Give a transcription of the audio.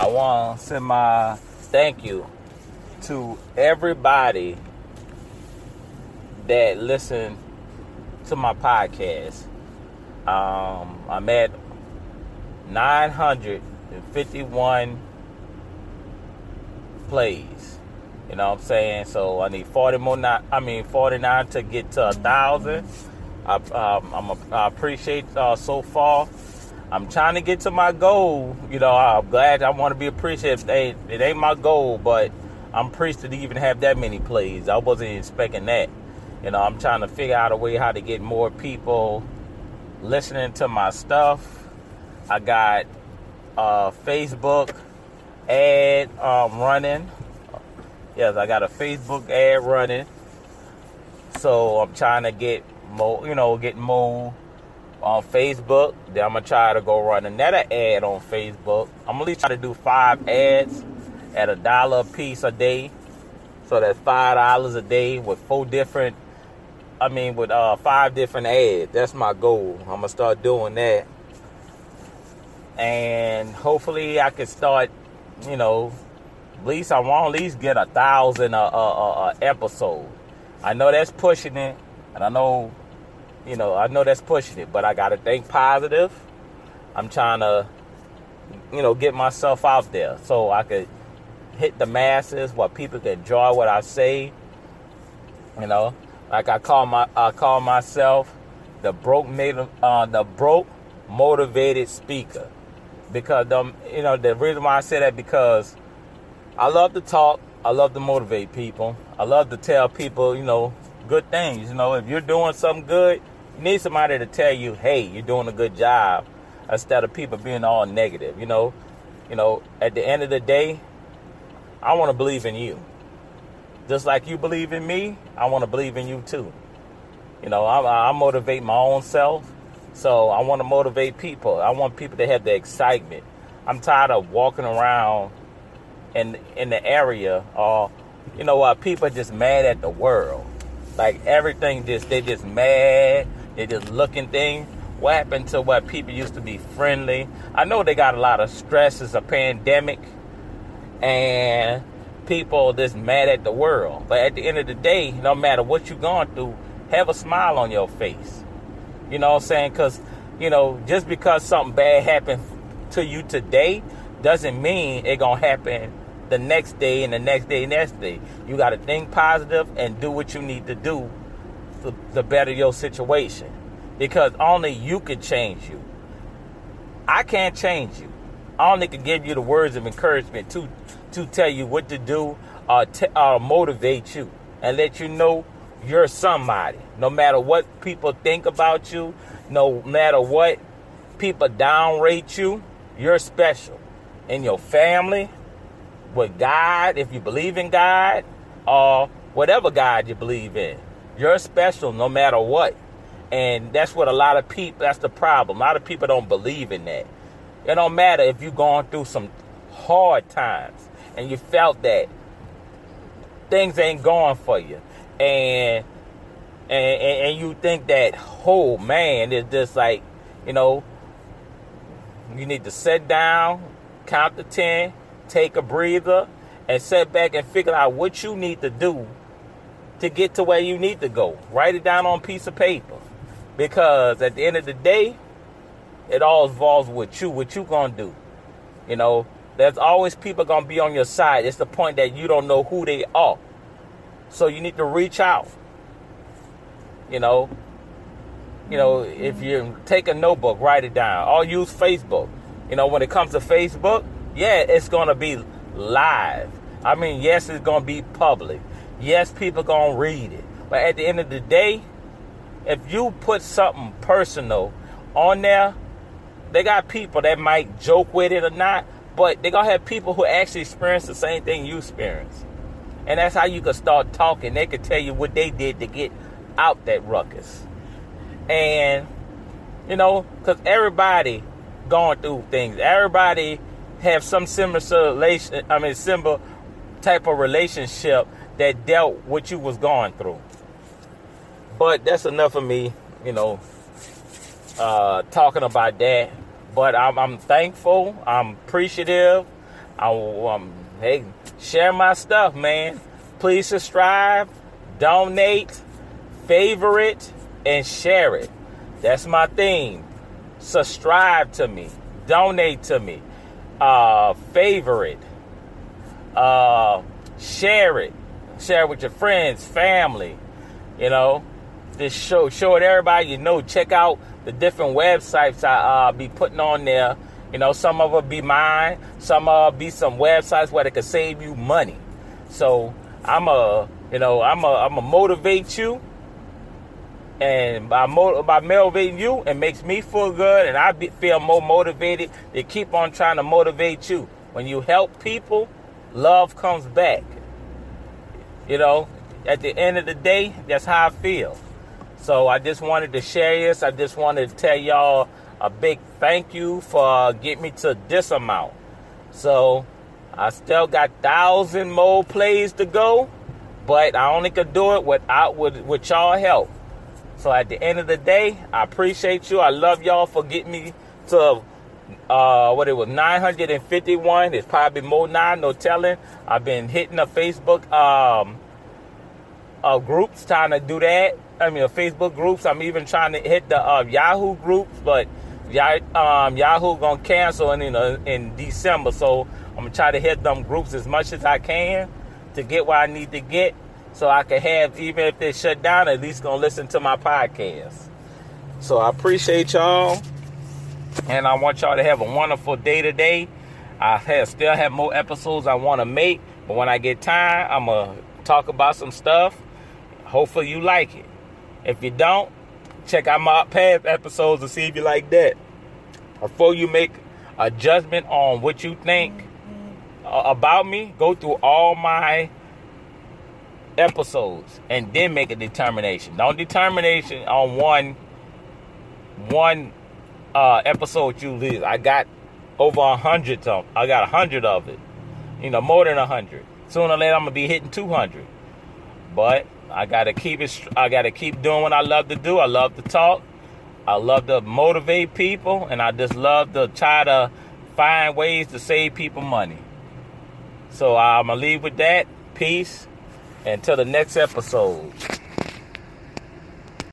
I want to send my thank you to everybody that listen to my podcast. Um, I'm at 951 plays. You know what I'm saying? So I need 40 more. Not, I mean 49 to get to a thousand. I, um, I'm a, I appreciate uh, so far. I'm trying to get to my goal. You know, I'm glad I want to be appreciative. It ain't, it ain't my goal, but I'm appreciative to even have that many plays. I wasn't expecting that. You know, I'm trying to figure out a way how to get more people listening to my stuff. I got uh, Facebook ad um, running. Yes, I got a Facebook ad running. So I'm trying to get more, you know, get more on Facebook. Then I'm gonna try to go run another ad on Facebook. I'm gonna try to do five ads at a dollar a piece a day. So that's five dollars a day with four different I mean with uh five different ads. That's my goal. I'm gonna start doing that. And hopefully I can start, you know, at least I want at least get a thousand a, a, a episode. I know that's pushing it, and I know, you know, I know that's pushing it, but I gotta think positive. I'm trying to, you know, get myself out there so I could hit the masses, where people can enjoy what I say. You know, like I call my I call myself the broke uh, the broke motivated speaker because um you know the reason why I say that because I love to talk, I love to motivate people, I love to tell people you know good things. You know if you're doing something good, you need somebody to tell you, hey, you're doing a good job, instead of people being all negative. You know, you know at the end of the day, I want to believe in you. Just like you believe in me, I want to believe in you too. You know, I, I motivate my own self, so I want to motivate people. I want people to have the excitement. I'm tired of walking around in in the area, or you know what? People are just mad at the world. Like everything, just they just mad. They just looking things. What happened to what people used to be friendly? I know they got a lot of stress. It's a pandemic, and people just mad at the world. But at the end of the day, no matter what you're going through, have a smile on your face. You know what I'm saying? Because, you know, just because something bad happened to you today doesn't mean it going to happen the next day and the next day and next day. You got to think positive and do what you need to do to, to better your situation. Because only you can change you. I can't change you. I only can give you the words of encouragement to to tell you what to do or, t- or motivate you and let you know you're somebody. No matter what people think about you, no matter what people downrate you, you're special. In your family, with God, if you believe in God, or whatever God you believe in, you're special no matter what. And that's what a lot of people, that's the problem. A lot of people don't believe in that. It don't matter if you're going through some hard times and you felt that things ain't going for you. And and, and, you think that, oh man, it's just like, you know, you need to sit down, count to 10, take a breather, and sit back and figure out what you need to do to get to where you need to go. Write it down on a piece of paper. Because at the end of the day, it all involves with you, what you gonna do. You know, there's always people gonna be on your side. It's the point that you don't know who they are. So you need to reach out. You know, you know, if you take a notebook, write it down. Or use Facebook. You know, when it comes to Facebook, yeah, it's gonna be live. I mean, yes, it's gonna be public. Yes, people gonna read it. But at the end of the day, if you put something personal on there, they got people that might joke with it or not, but they gonna have people who actually experience the same thing you experience. And that's how you can start talking. They can tell you what they did to get out that ruckus. And, you know, because everybody going through things. Everybody have some similar relation, I mean, similar type of relationship that dealt what you was going through. But that's enough of me, you know, uh, talking about that. But I'm, I'm thankful. I'm appreciative. I um, hey, share my stuff, man. Please subscribe, donate, favorite, and share it. That's my theme. Subscribe to me, donate to me, uh, favorite, uh, share it, share with your friends, family. You know, this show, show it everybody you know. Check out the different websites I uh, be putting on there. You know, some of them be mine, some of be some websites where they could save you money. So I'm a, you know, I'm a, I'm a motivate you, and by by motivating you, it makes me feel good, and I be, feel more motivated to keep on trying to motivate you. When you help people, love comes back. You know, at the end of the day, that's how I feel. So I just wanted to share this. I just wanted to tell y'all a big thank you for getting me to this amount. So I still got thousand more plays to go, but I only could do it without with with y'all help. So at the end of the day, I appreciate you. I love y'all for getting me to uh, what it was 951. It's probably more now, no telling. I've been hitting the Facebook um, uh, groups trying to do that. I mean, Facebook groups. I'm even trying to hit the uh, Yahoo groups, but um, Yahoo gonna cancel in uh, in December. So I'm gonna try to hit them groups as much as I can to get what I need to get, so I can have even if they shut down, at least gonna listen to my podcast. So I appreciate y'all, and I want y'all to have a wonderful day today. I have, still have more episodes I want to make, but when I get time, I'm gonna talk about some stuff. Hopefully you like it. If you don't, check out my past episodes and see if you like that. Before you make a judgment on what you think about me, go through all my episodes and then make a determination. Don't determination on one one uh, episode you leave. I got over a hundred of I got a hundred of it. You know, more than a hundred. Sooner or later I'm gonna be hitting two hundred. But I gotta keep it. I gotta keep doing what I love to do. I love to talk. I love to motivate people, and I just love to try to find ways to save people money. So I'm gonna leave with that. Peace. Until the next episode.